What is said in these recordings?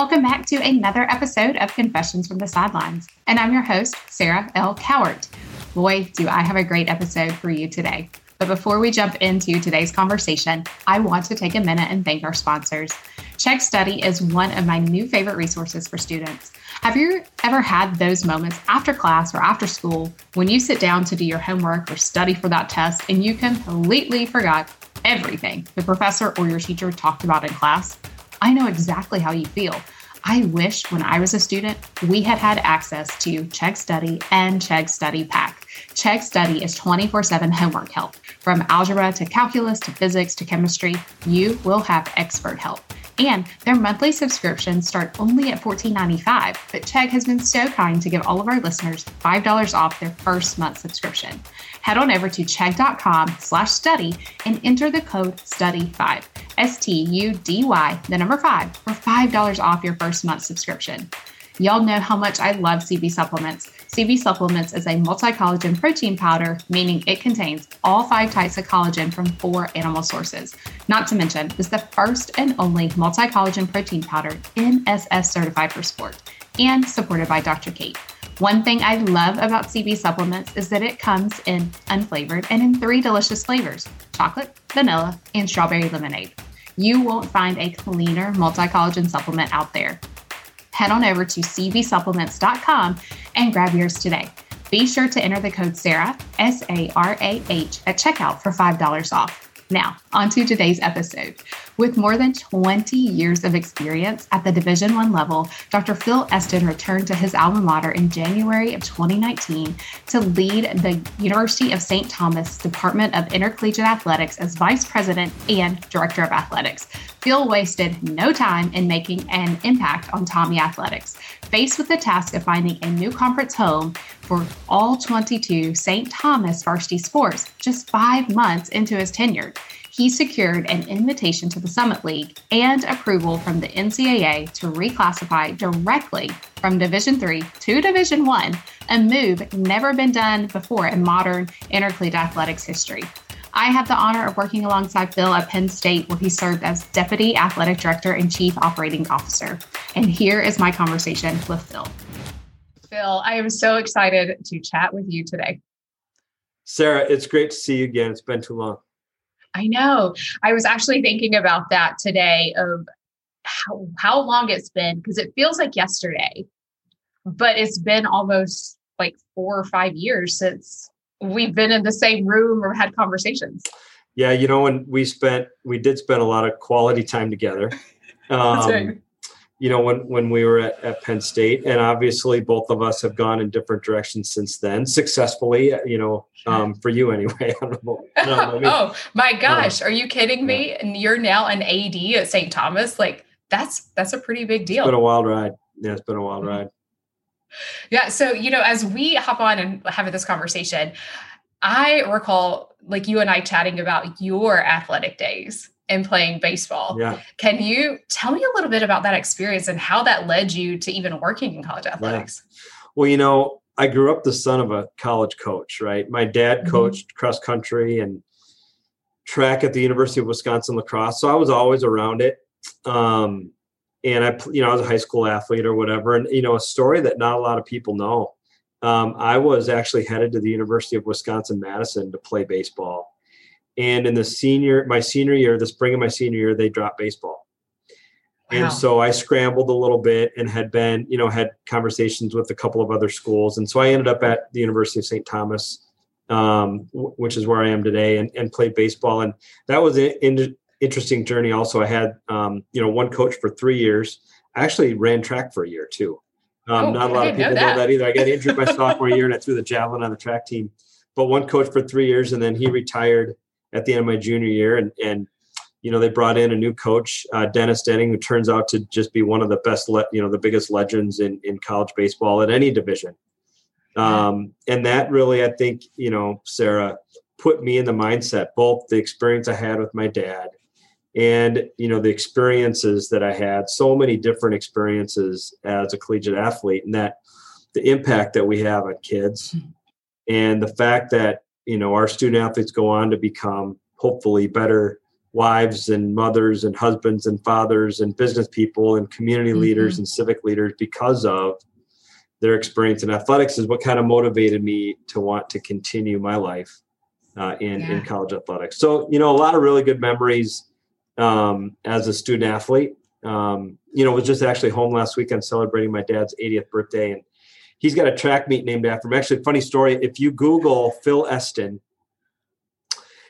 Welcome back to another episode of Confessions from the Sidelines. And I'm your host, Sarah L. Cowart. Boy, do I have a great episode for you today. But before we jump into today's conversation, I want to take a minute and thank our sponsors. Chegg Study is one of my new favorite resources for students. Have you ever had those moments after class or after school when you sit down to do your homework or study for that test and you completely forgot everything the professor or your teacher talked about in class? I know exactly how you feel. I wish when I was a student, we had had access to Chegg Study and Chegg Study Pack. Chegg Study is 24 7 homework help. From algebra to calculus to physics to chemistry, you will have expert help. And their monthly subscriptions start only at $14.95. But Chegg has been so kind to give all of our listeners $5 off their first month subscription. Head on over to chegg.com slash study and enter the code STUDY5, S T U D Y, the number five, for $5 off your first month subscription. Y'all know how much I love CB supplements. CB Supplements is a multi collagen protein powder, meaning it contains all five types of collagen from four animal sources. Not to mention, it's the first and only multi collagen protein powder NSF certified for sport and supported by Dr. Kate. One thing I love about CB supplements is that it comes in unflavored and in three delicious flavors chocolate, vanilla, and strawberry lemonade. You won't find a cleaner multi collagen supplement out there head on over to cbsupplements.com and grab yours today. Be sure to enter the code SARAH, S A R A H, at checkout for $5 off. Now, on to today's episode. With more than 20 years of experience at the Division 1 level, Dr. Phil Esten returned to his alma mater in January of 2019 to lead the University of St. Thomas Department of Intercollegiate Athletics as Vice President and Director of Athletics. Phil wasted no time in making an impact on Tommie athletics. Faced with the task of finding a new conference home for all 22 St. Thomas varsity sports just five months into his tenure, he secured an invitation to the Summit League and approval from the NCAA to reclassify directly from Division 3 to Division 1, a move never been done before in modern intercollegiate athletics history. I have the honor of working alongside Phil at Penn State, where he served as Deputy Athletic Director and Chief Operating Officer. And here is my conversation with Phil. Phil, I am so excited to chat with you today. Sarah, it's great to see you again. It's been too long. I know. I was actually thinking about that today of how, how long it's been because it feels like yesterday, but it's been almost like four or five years since we've been in the same room or had conversations. Yeah, you know, when we spent, we did spend a lot of quality time together. Um, right you know, when when we were at, at Penn State, and obviously both of us have gone in different directions since then, successfully. You know, um, for you anyway. oh my gosh, uh, are you kidding me? And you're now an AD at St. Thomas. Like that's that's a pretty big deal. It's been a wild ride. Yeah, it's been a wild mm-hmm. ride. Yeah. So you know, as we hop on and have this conversation, I recall like you and I chatting about your athletic days and playing baseball. Yeah. Can you tell me a little bit about that experience and how that led you to even working in college athletics? Yeah. Well, you know, I grew up the son of a college coach, right? My dad mm-hmm. coached mm-hmm. cross country and track at the University of Wisconsin La Crosse, so I was always around it. Um, and I, you know, I was a high school athlete or whatever. And you know, a story that not a lot of people know. Um, I was actually headed to the University of Wisconsin Madison to play baseball and in the senior, my senior year, the spring of my senior year, they dropped baseball. Wow. And so I scrambled a little bit and had been, you know, had conversations with a couple of other schools. And so I ended up at the University of St. Thomas, um, w- which is where I am today, and, and played baseball. And that was an in- interesting journey. Also, I had, um, you know, one coach for three years. I actually ran track for a year too. Um, oh, not a lot of people know that. know that either. I got injured my sophomore year and I threw the javelin on the track team. But one coach for three years, and then he retired at the end of my junior year, and and you know they brought in a new coach, uh, Dennis Denning, who turns out to just be one of the best, le- you know, the biggest legends in in college baseball at any division. Um, and that really, I think, you know, Sarah put me in the mindset, both the experience I had with my dad and you know the experiences that i had so many different experiences as a collegiate athlete and that the impact that we have on kids hmm. and the fact that you know our student athletes go on to become hopefully better wives and mothers and husbands and fathers and business people and community mm-hmm. leaders and civic leaders because of their experience in athletics is what kind of motivated me to want to continue my life uh, in, yeah. in college athletics. So, you know, a lot of really good memories um, as a student athlete. Um, you know, was just actually home last weekend celebrating my dad's 80th birthday, and he's got a track meet named after him. Actually, funny story. If you Google Phil Esten,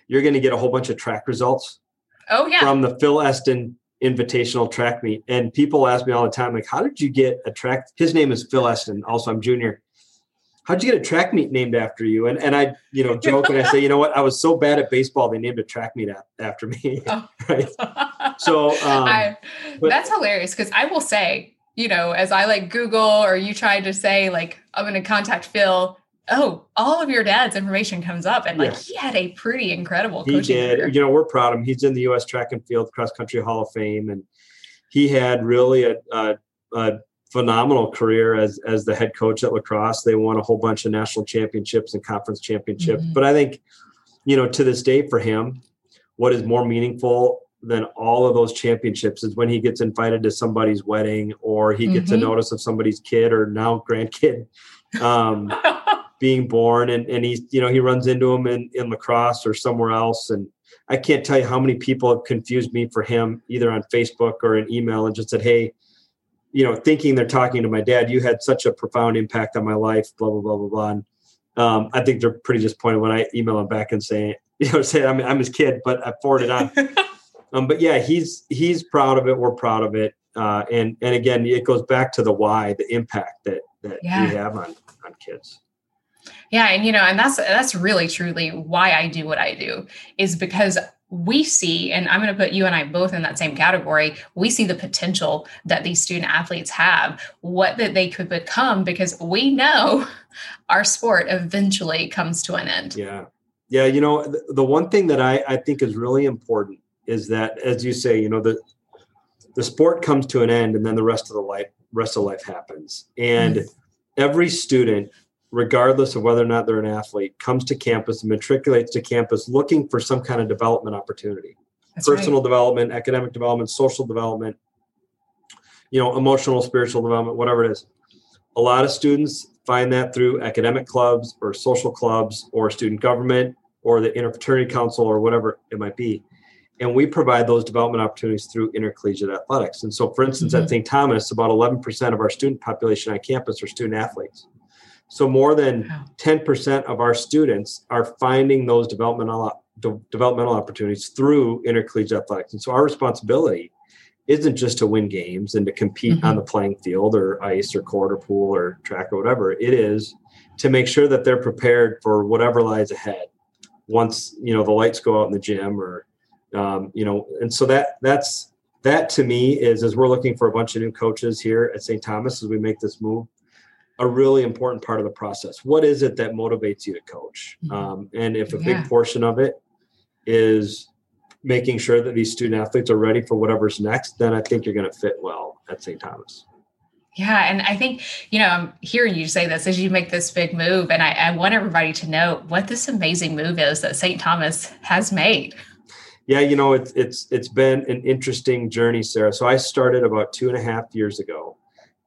you're going to get a whole bunch of track results. Oh yeah. From the Phil Esten Invitational track meet, and people ask me all the time, like, "How did you get a track?" His name is Phil Esten. Also, I'm junior how'd you get a track meet named after you? And and I, you know, joke and I say, you know what? I was so bad at baseball, they named a track meet after me. Oh. right. So um, I, but, that's hilarious because I will say, you know, as I like Google or you try to say like I'm going to contact Phil. Oh, all of your dad's information comes up, and like yeah. he had a pretty incredible. He did. Career. You know, we're proud of him. He's in the U.S. Track and Field Cross Country Hall of Fame, and he had really a, a, a phenomenal career as as the head coach at La Crosse. They won a whole bunch of national championships and conference championships. Mm-hmm. But I think, you know, to this day for him, what is more meaningful than all of those championships is when he gets invited to somebody's wedding or he gets mm-hmm. a notice of somebody's kid or now grandkid um, being born and, and he's you know he runs into him in, in La Crosse or somewhere else and I can't tell you how many people have confused me for him either on Facebook or an email and just said, Hey, you know, thinking they're talking to my dad, you had such a profound impact on my life, blah, blah, blah, blah, blah. And, um, I think they're pretty disappointed when I email him back and say, you know, say I'm, I'm his kid, but I forwarded on. um, but yeah, he's, he's proud of it. We're proud of it. Uh, and, and again, it goes back to the why, the impact that, that yeah. we have on, on kids. Yeah. And, you know, and that's, that's really truly why I do what I do is because we see, and I'm going to put you and I both in that same category, we see the potential that these student athletes have, what that they could become, because we know our sport eventually comes to an end. Yeah. Yeah. You know, the, the one thing that I, I think is really important is that, as you say, you know, the, the sport comes to an end and then the rest of the life, rest of life happens. And mm-hmm. every student regardless of whether or not they're an athlete, comes to campus and matriculates to campus looking for some kind of development opportunity That's personal right. development, academic development, social development, you know, emotional, spiritual development, whatever it is. A lot of students find that through academic clubs or social clubs or student government or the interfraternity council or whatever it might be. And we provide those development opportunities through intercollegiate athletics. And so, for instance, mm-hmm. at St. Thomas, about 11% of our student population on campus are student athletes. So more than 10% of our students are finding those developmental developmental opportunities through intercollegiate athletics. And so our responsibility isn't just to win games and to compete mm-hmm. on the playing field or ice or court or pool or track or whatever. It is to make sure that they're prepared for whatever lies ahead once you know the lights go out in the gym or um, you know and so that that's that to me is as we're looking for a bunch of new coaches here at st thomas as we make this move a really important part of the process. What is it that motivates you to coach? Mm-hmm. Um, and if a yeah. big portion of it is making sure that these student athletes are ready for whatever's next, then I think you're going to fit well at St. Thomas. Yeah. And I think, you know, I'm hearing you say this as you make this big move. And I, I want everybody to know what this amazing move is that St. Thomas has made. Yeah, you know, it's it's it's been an interesting journey, Sarah. So I started about two and a half years ago.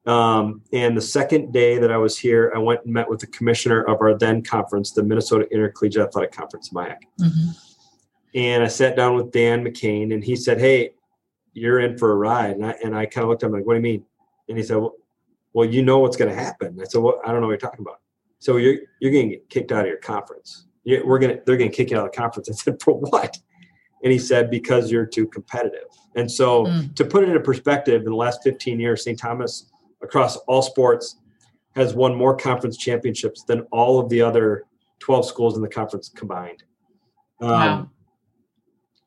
Um, and the second day that I was here, I went and met with the commissioner of our then conference, the Minnesota Intercollegiate Athletic Conference, MIAC. Mm-hmm. And I sat down with Dan McKane, and he said, "Hey, you're in for a ride." And I and I kind of looked at him like, "What do you mean?" And he said, "Well, well you know what's going to happen." I said, "Well, I don't know what you're talking about." So you're you're going to get kicked out of your conference. we're gonna they're going to kick you out of the conference. I said, "For what?" And he said, "Because you're too competitive." And so, mm. to put it into perspective, in the last 15 years, St. Thomas across all sports has won more conference championships than all of the other 12 schools in the conference combined. Um, wow.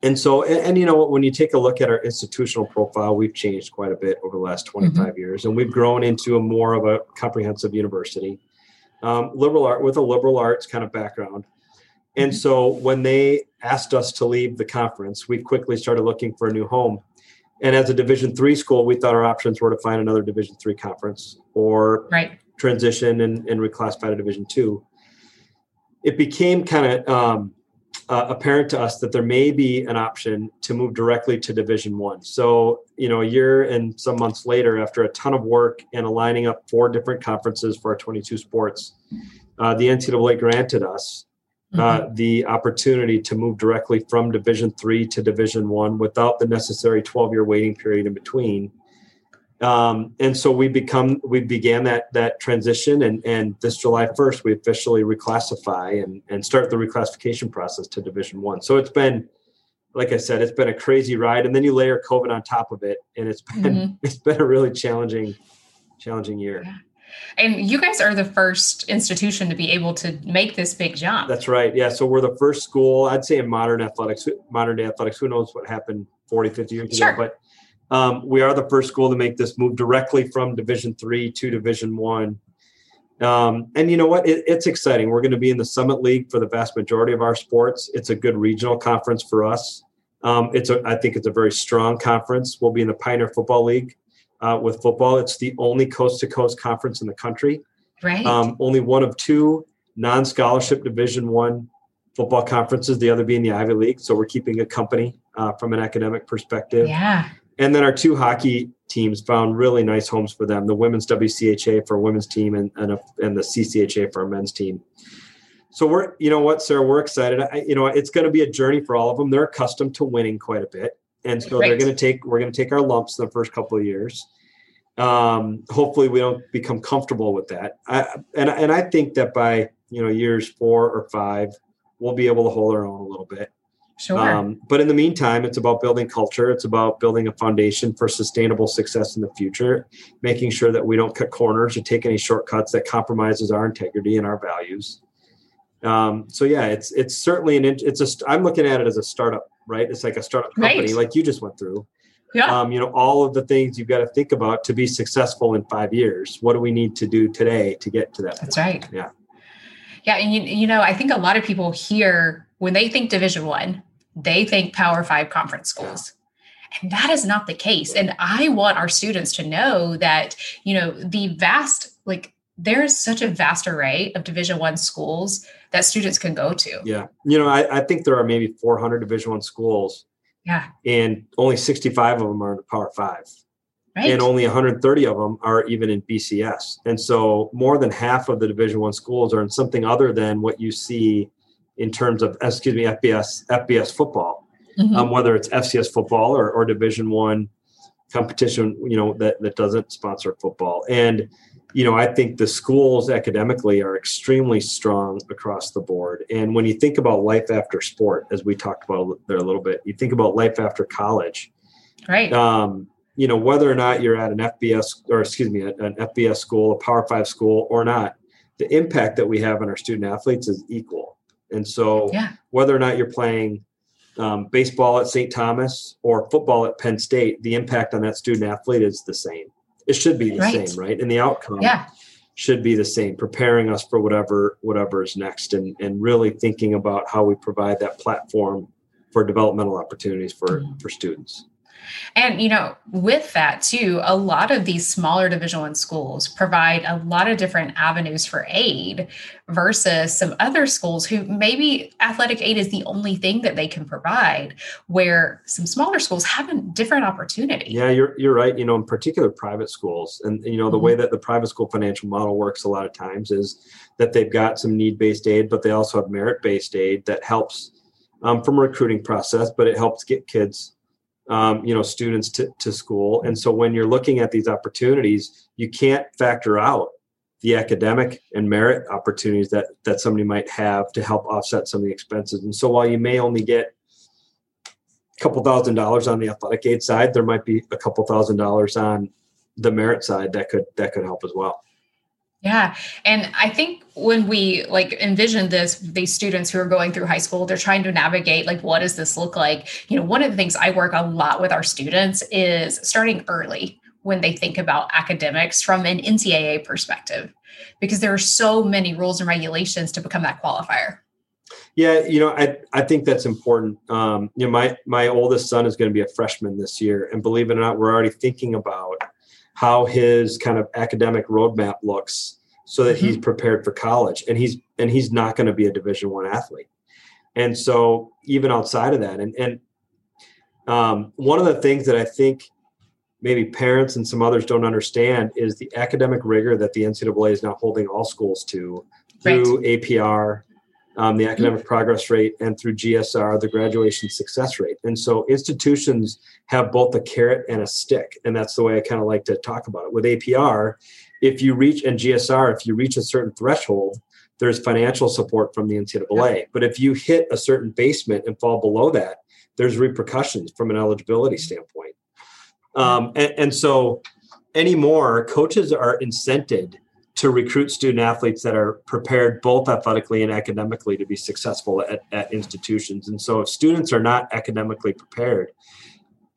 And so, and, and, you know, when you take a look at our institutional profile, we've changed quite a bit over the last 25 mm-hmm. years, and we've grown into a more of a comprehensive university, um, liberal art with a liberal arts kind of background. And mm-hmm. so, when they asked us to leave the conference, we quickly started looking for a new home. And as a Division three school, we thought our options were to find another Division three conference or right. transition and, and reclassify to Division two. It became kind of um, uh, apparent to us that there may be an option to move directly to Division One. So, you know, a year and some months later, after a ton of work and aligning up four different conferences for our 22 sports, uh, the NCAA granted us uh, mm-hmm. the opportunity to move directly from Division Three to Division One without the necessary 12 year waiting period in between. Um, and so we become we began that that transition and and this july 1st we officially reclassify and and start the reclassification process to division one so it's been like i said it's been a crazy ride and then you layer covid on top of it and it's been mm-hmm. it's been a really challenging challenging year yeah. And you guys are the first institution to be able to make this big jump. That's right. Yeah. So we're the first school, I'd say in modern athletics, modern day athletics. Who knows what happened 40, 50 years sure. ago? But um, we are the first school to make this move directly from Division three to Division one. Um, and you know what? It, it's exciting. We're going to be in the Summit League for the vast majority of our sports. It's a good regional conference for us. Um, it's a, I think it's a very strong conference. We'll be in the Pioneer Football League uh, with football. It's the only coast to coast conference in the country. Right. Um, only one of two non-scholarship Division One football conferences. The other being the Ivy League. So we're keeping a company uh, from an academic perspective. Yeah and then our two hockey teams found really nice homes for them the women's WCHA for a women's team and, and, a, and the CCHA for a men's team. So we're, you know what, Sarah, we're excited. I, you know, it's going to be a journey for all of them. They're accustomed to winning quite a bit. And so right. they're going to take, we're going to take our lumps in the first couple of years. Um, hopefully we don't become comfortable with that. I, and, and I think that by, you know, years four or five, we'll be able to hold our own a little bit. Sure. Um, but in the meantime, it's about building culture. It's about building a foundation for sustainable success in the future, making sure that we don't cut corners or take any shortcuts that compromises our integrity and our values. Um, so yeah, it's it's certainly an it's a I'm looking at it as a startup, right? It's like a startup company, right. like you just went through. Yeah. Um, you know, all of the things you've got to think about to be successful in five years. What do we need to do today to get to that? That's point? right. Yeah. Yeah, and you, you know, I think a lot of people here when they think Division One, they think Power Five conference schools. And that is not the case. And I want our students to know that, you know, the vast, like, there's such a vast array of Division One schools that students can go to. Yeah. You know, I, I think there are maybe 400 Division One schools. Yeah. And only 65 of them are in the Power Five. Right. And only 130 of them are even in BCS. And so more than half of the Division One schools are in something other than what you see in terms of excuse me FBS FBS football, mm-hmm. um, whether it's FCS football or, or Division One competition, you know that that doesn't sponsor football. And you know, I think the schools academically are extremely strong across the board. And when you think about life after sport, as we talked about there a little bit, you think about life after college, right? Um, you know, whether or not you're at an FBS or excuse me, an FBS school, a Power Five school, or not, the impact that we have on our student athletes is equal. And so, yeah. whether or not you're playing um, baseball at St. Thomas or football at Penn State, the impact on that student athlete is the same. It should be the right. same, right? And the outcome yeah. should be the same, preparing us for whatever whatever is next, and and really thinking about how we provide that platform for developmental opportunities for mm-hmm. for students. And you know, with that too, a lot of these smaller division one schools provide a lot of different avenues for aid versus some other schools who maybe athletic aid is the only thing that they can provide, where some smaller schools have a different opportunity. Yeah, you're you're right. You know, in particular private schools. And you know, the mm-hmm. way that the private school financial model works a lot of times is that they've got some need-based aid, but they also have merit-based aid that helps um, from a recruiting process, but it helps get kids um, you know students to, to school. And so when you're looking at these opportunities you can't factor out the academic and merit opportunities that that somebody might have to help offset some of the expenses. And so while you may only get a couple thousand dollars on the athletic aid side there might be a couple thousand dollars on the merit side that could that could help as well yeah. And I think when we like envision this, these students who are going through high school, they're trying to navigate like, what does this look like? You know, one of the things I work a lot with our students is starting early when they think about academics from an NCAA perspective, because there are so many rules and regulations to become that qualifier. Yeah, you know, I I think that's important. Um, you know, my my oldest son is going to be a freshman this year, and believe it or not, we're already thinking about how his kind of academic roadmap looks so that mm-hmm. he's prepared for college and he's and he's not going to be a division one athlete And so even outside of that, and and um, one of the things that I think maybe parents and some others don't understand is the academic rigor that the NCAA is now holding all schools to through right. APR, um, the academic mm-hmm. progress rate, and through GSR, the graduation success rate. And so institutions have both a carrot and a stick. And that's the way I kind of like to talk about it. With APR, if you reach, and GSR, if you reach a certain threshold, there's financial support from the NCAA. But if you hit a certain basement and fall below that, there's repercussions from an eligibility mm-hmm. standpoint. Um, and, and so anymore, coaches are incented to recruit student athletes that are prepared both athletically and academically to be successful at, at institutions. And so if students are not academically prepared,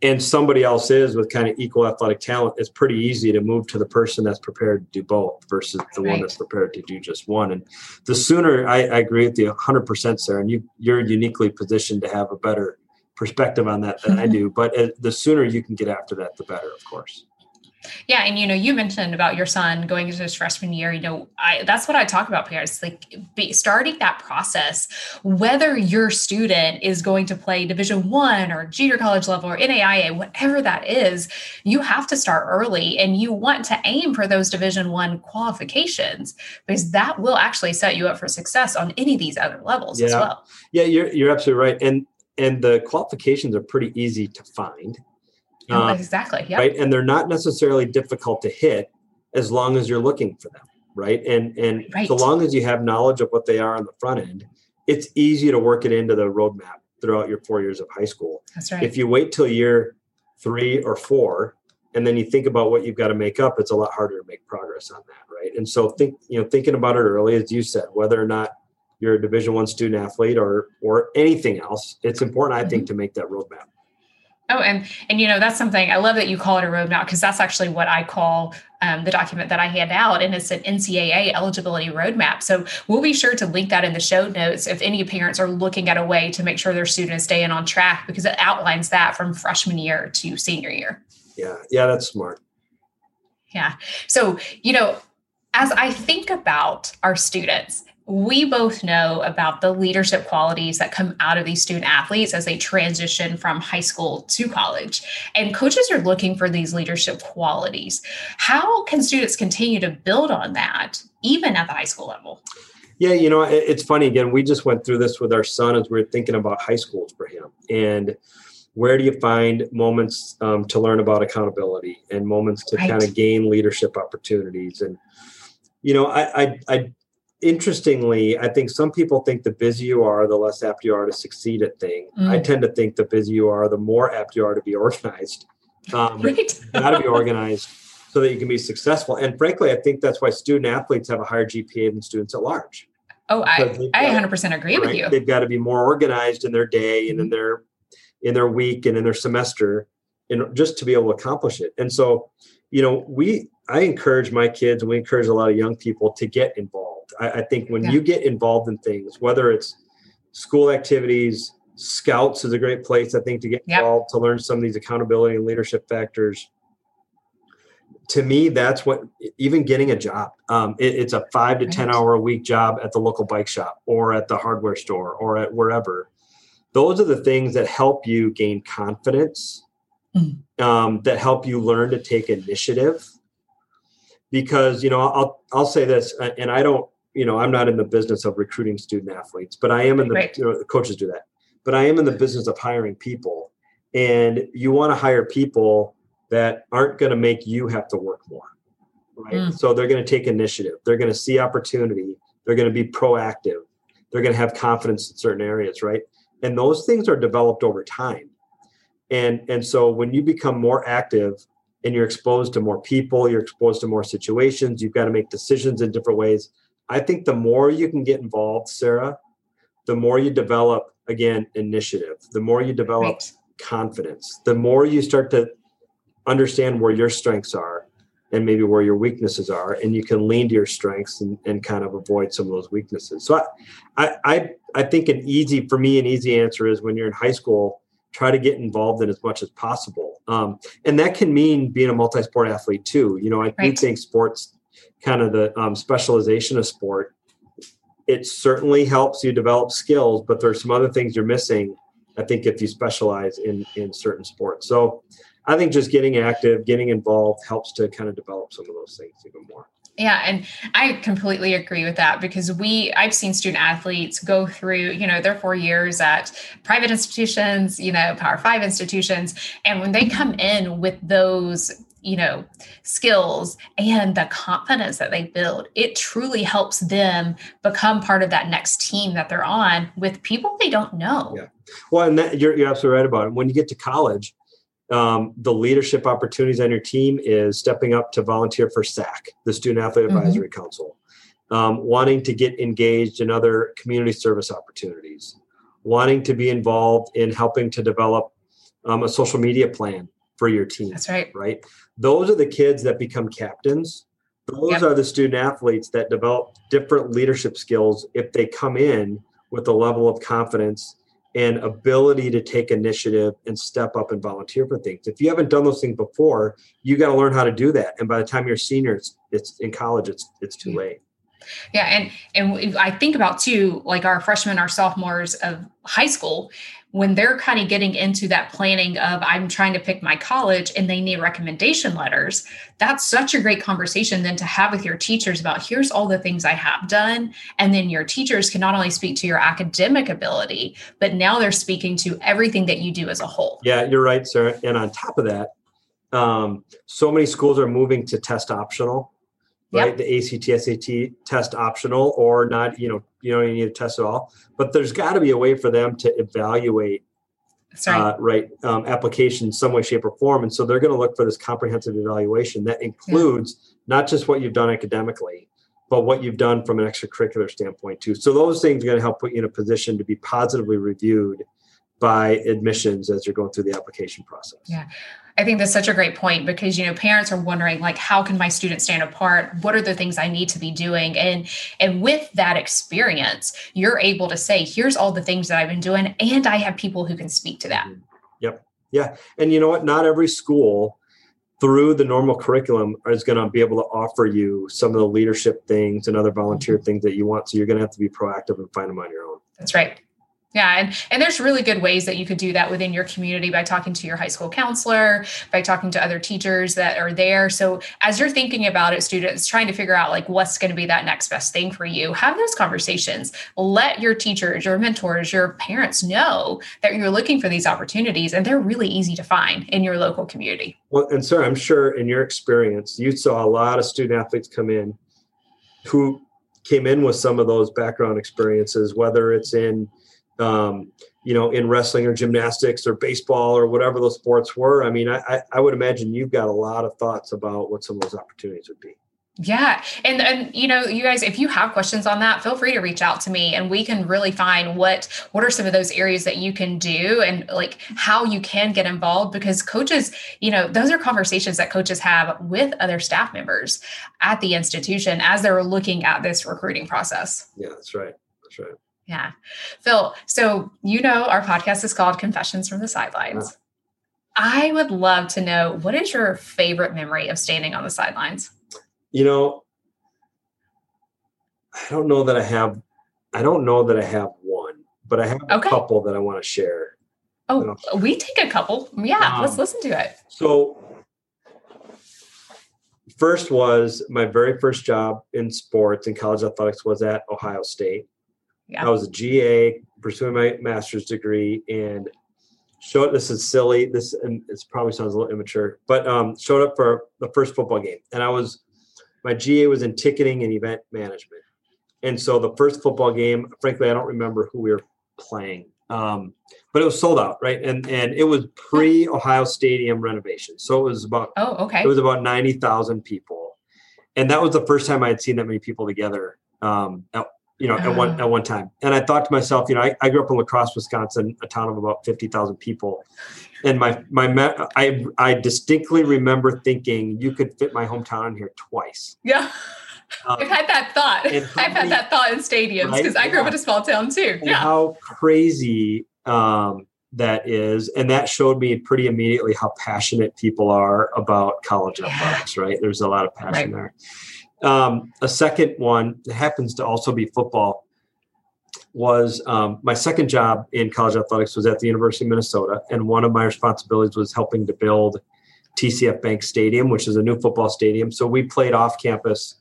and somebody else is with kind of equal athletic talent, it's pretty easy to move to the person that's prepared to do both versus the right. one that's prepared to do just one. And the sooner I, I agree with you 100%, Sarah, and you, you're uniquely positioned to have a better perspective on that than I do. But uh, the sooner you can get after that, the better, of course. Yeah, and you know, you mentioned about your son going into his freshman year. You know, I that's what I talk about parents like be, starting that process. Whether your student is going to play Division One or junior college level or NAIA, whatever that is, you have to start early, and you want to aim for those Division One qualifications because that will actually set you up for success on any of these other levels yeah. as well. Yeah, you're you're absolutely right, and and the qualifications are pretty easy to find. Oh, um, exactly. Yep. Right. And they're not necessarily difficult to hit as long as you're looking for them. Right. And and right. so long as you have knowledge of what they are on the front end, it's easy to work it into the roadmap throughout your four years of high school. That's right. If you wait till year three or four and then you think about what you've got to make up, it's a lot harder to make progress on that. Right. And so think, you know, thinking about it early, as you said, whether or not you're a division one student athlete or or anything else, it's important, I think, mm-hmm. to make that roadmap. Oh, and and you know that's something I love that you call it a roadmap because that's actually what I call um, the document that I hand out, and it's an NCAA eligibility roadmap. So we'll be sure to link that in the show notes if any parents are looking at a way to make sure their student is staying on track because it outlines that from freshman year to senior year. Yeah, yeah, that's smart. Yeah. So you know, as I think about our students we both know about the leadership qualities that come out of these student athletes as they transition from high school to college. And coaches are looking for these leadership qualities. How can students continue to build on that, even at the high school level? Yeah, you know, it's funny. Again, we just went through this with our son as we are thinking about high schools for him. And where do you find moments um, to learn about accountability and moments to right. kind of gain leadership opportunities? And, you know, I, I, I interestingly, I think some people think the busier you are, the less apt you are to succeed at things. Mm. I tend to think the busier you are, the more apt you are to be organized. Um, right. got to be organized so that you can be successful. And frankly, I think that's why student athletes have a higher GPA than students at large. Oh, I, I 100% agree right? with you. They've got to be more organized in their day and in mm-hmm. their in their week and in their semester, and just to be able to accomplish it. And so, you know, we I encourage my kids and we encourage a lot of young people to get involved I, I think when yeah. you get involved in things, whether it's school activities, scouts is a great place, I think, to get involved to learn some of these accountability and leadership factors. To me, that's what even getting a job. Um, it, it's a five to right. ten hour a week job at the local bike shop or at the hardware store or at wherever. Those are the things that help you gain confidence, mm. um, that help you learn to take initiative. Because you know, I'll I'll say this, and I don't you know, I'm not in the business of recruiting student athletes, but I am in the, right. you know, the coaches do that, but I am in the business of hiring people. And you want to hire people that aren't going to make you have to work more. Right. Mm. So they're going to take initiative. They're going to see opportunity. They're going to be proactive. They're going to have confidence in certain areas. Right. And those things are developed over time. And, and so when you become more active and you're exposed to more people, you're exposed to more situations, you've got to make decisions in different ways I think the more you can get involved, Sarah, the more you develop again initiative, the more you develop right. confidence, the more you start to understand where your strengths are and maybe where your weaknesses are, and you can lean to your strengths and, and kind of avoid some of those weaknesses. So I, I I think an easy for me an easy answer is when you're in high school, try to get involved in as much as possible. Um, and that can mean being a multi-sport athlete too. You know, I right. do think sports kind of the um, specialization of sport it certainly helps you develop skills, but there's some other things you're missing. I think if you specialize in in certain sports, so I think just getting active, getting involved helps to kind of develop some of those things even more. Yeah, and I completely agree with that because we I've seen student athletes go through, you know, their 4 years at private institutions, you know, Power 5 institutions, and when they come in with those you know skills and the confidence that they build it truly helps them become part of that next team that they're on with people they don't know. Yeah. Well and that, you're, you're absolutely right about it. When you get to college um, the leadership opportunities on your team is stepping up to volunteer for SAC, the Student Athlete mm-hmm. Advisory. Council, um, wanting to get engaged in other community service opportunities, wanting to be involved in helping to develop um, a social media plan for your team. That's right. Right. Those are the kids that become captains. Those yep. are the student athletes that develop different leadership skills if they come in with a level of confidence and ability to take initiative and step up and volunteer for things. If you haven't done those things before, you got to learn how to do that. And by the time you're seniors, it's in college, it's it's too late. Yeah, and and I think about too, like our freshmen, our sophomores of high school, when they're kind of getting into that planning of I'm trying to pick my college and they need recommendation letters, that's such a great conversation then to have with your teachers about here's all the things I have done. And then your teachers can not only speak to your academic ability, but now they're speaking to everything that you do as a whole. Yeah, you're right, Sarah. And on top of that, um, so many schools are moving to test optional right? Yep. The ACT, SAT test optional or not, you know, you don't need to test at all. But there's got to be a way for them to evaluate right, uh, right um, application some way, shape, or form. And so they're going to look for this comprehensive evaluation that includes yeah. not just what you've done academically, but what you've done from an extracurricular standpoint too. So those things are going to help put you in a position to be positively reviewed by admissions as you're going through the application process. Yeah. I think that's such a great point because you know parents are wondering like how can my student stand apart? What are the things I need to be doing? And and with that experience, you're able to say, here's all the things that I've been doing, and I have people who can speak to that. Mm-hmm. Yep. Yeah. And you know what? Not every school through the normal curriculum is going to be able to offer you some of the leadership things and other volunteer mm-hmm. things that you want. So you're going to have to be proactive and find them on your own. That's right. Yeah, and and there's really good ways that you could do that within your community by talking to your high school counselor, by talking to other teachers that are there. So as you're thinking about it, students trying to figure out like what's going to be that next best thing for you, have those conversations. Let your teachers, your mentors, your parents know that you're looking for these opportunities and they're really easy to find in your local community. Well, and sir, I'm sure in your experience, you saw a lot of student athletes come in who came in with some of those background experiences, whether it's in um, you know, in wrestling or gymnastics or baseball or whatever those sports were. I mean, I, I would imagine you've got a lot of thoughts about what some of those opportunities would be. Yeah. And and you know, you guys, if you have questions on that, feel free to reach out to me and we can really find what what are some of those areas that you can do and like how you can get involved because coaches, you know, those are conversations that coaches have with other staff members at the institution as they're looking at this recruiting process. Yeah, that's right. That's right. Yeah. Phil, so you know our podcast is called Confessions from the Sidelines. I would love to know what is your favorite memory of standing on the sidelines? You know, I don't know that I have I don't know that I have one, but I have okay. a couple that I want to share. Oh, we take a couple. Yeah, um, let's listen to it. So first was my very first job in sports in college athletics was at Ohio State. Yeah. I was a GA pursuing my master's degree and showed this is silly. This and it probably sounds a little immature, but um, showed up for the first football game. And I was my GA was in ticketing and event management. And so the first football game, frankly, I don't remember who we were playing. Um, but it was sold out, right? And and it was pre Ohio Stadium renovation. So it was about oh, okay. It was about 90,000 people. And that was the first time I had seen that many people together um, at, you know, at one at one time. And I thought to myself, you know, I, I grew up in La Crosse, Wisconsin, a town of about fifty thousand people, and my my I I distinctly remember thinking you could fit my hometown in here twice. Yeah. Um, I've had that thought. I've had that thought in stadiums because right? I grew yeah. up in a small town too. And yeah. How crazy um, that is. And that showed me pretty immediately how passionate people are about college athletics, right? There's a lot of passion right. there. Um, a second one that happens to also be football was um, my second job in college athletics was at the University of Minnesota, and one of my responsibilities was helping to build TCF Bank Stadium, which is a new football stadium. So we played off campus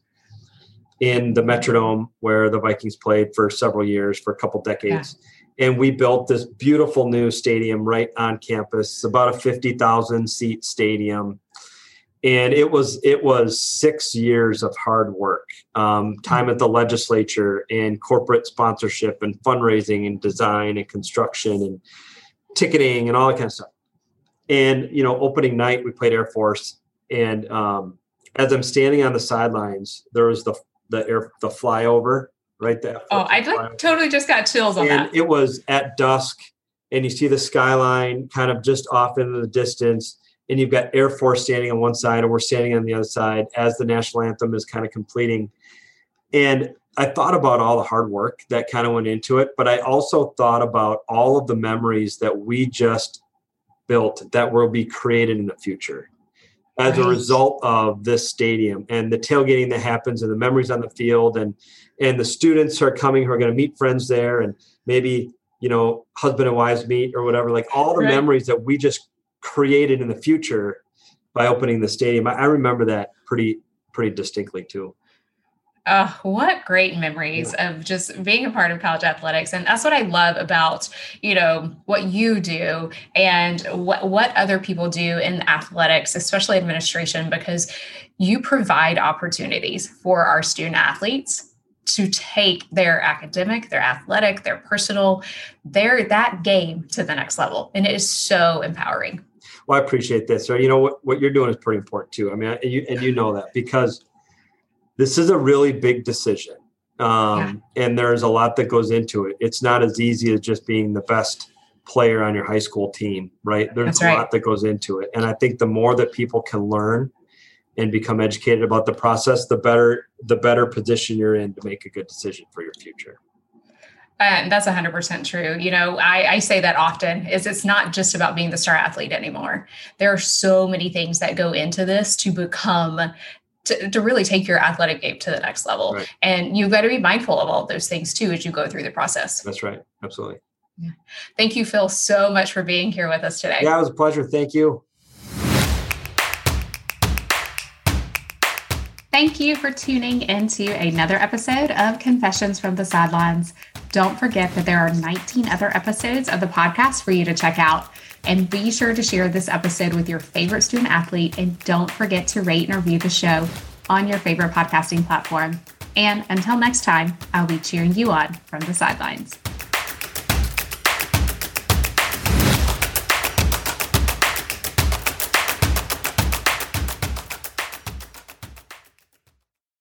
in the Metrodome where the Vikings played for several years, for a couple decades. Yeah. And we built this beautiful new stadium right on campus. It's about a 50,000 seat stadium and it was it was six years of hard work um, time at the legislature and corporate sponsorship and fundraising and design and construction and ticketing and all that kind of stuff. And you know opening night we played air force and um, as i'm standing on the sidelines there was the the air the flyover right there. Oh i totally just got chills on and that. it was at dusk and you see the skyline kind of just off into the distance and you've got Air Force standing on one side, and we're standing on the other side as the national anthem is kind of completing. And I thought about all the hard work that kind of went into it, but I also thought about all of the memories that we just built that will be created in the future as right. a result of this stadium and the tailgating that happens and the memories on the field and and the students are coming who are going to meet friends there and maybe you know husband and wives meet or whatever like all the right. memories that we just created in the future by opening the stadium. I, I remember that pretty pretty distinctly too. Oh, what great memories of just being a part of college athletics. And that's what I love about, you know, what you do and what, what other people do in athletics, especially administration, because you provide opportunities for our student athletes to take their academic, their athletic, their personal, their that game to the next level. And it is so empowering well, I appreciate this. So, you know what, what you're doing is pretty important too. I mean, and you, and you know that because this is a really big decision. Um, yeah. and there's a lot that goes into it. It's not as easy as just being the best player on your high school team, right? There's That's a right. lot that goes into it. And I think the more that people can learn and become educated about the process, the better the better position you're in to make a good decision for your future. And that's 100% true. You know, I, I, say that often is it's not just about being the star athlete anymore. There are so many things that go into this to become to, to really take your athletic game to the next level. Right. And you've got to be mindful of all of those things too as you go through the process. That's right. Absolutely. Yeah. Thank you, Phil, so much for being here with us today. Yeah, it was a pleasure. Thank you. Thank you for tuning into another episode of Confessions from the Sidelines. Don't forget that there are 19 other episodes of the podcast for you to check out. And be sure to share this episode with your favorite student athlete. And don't forget to rate and review the show on your favorite podcasting platform. And until next time, I'll be cheering you on from the sidelines.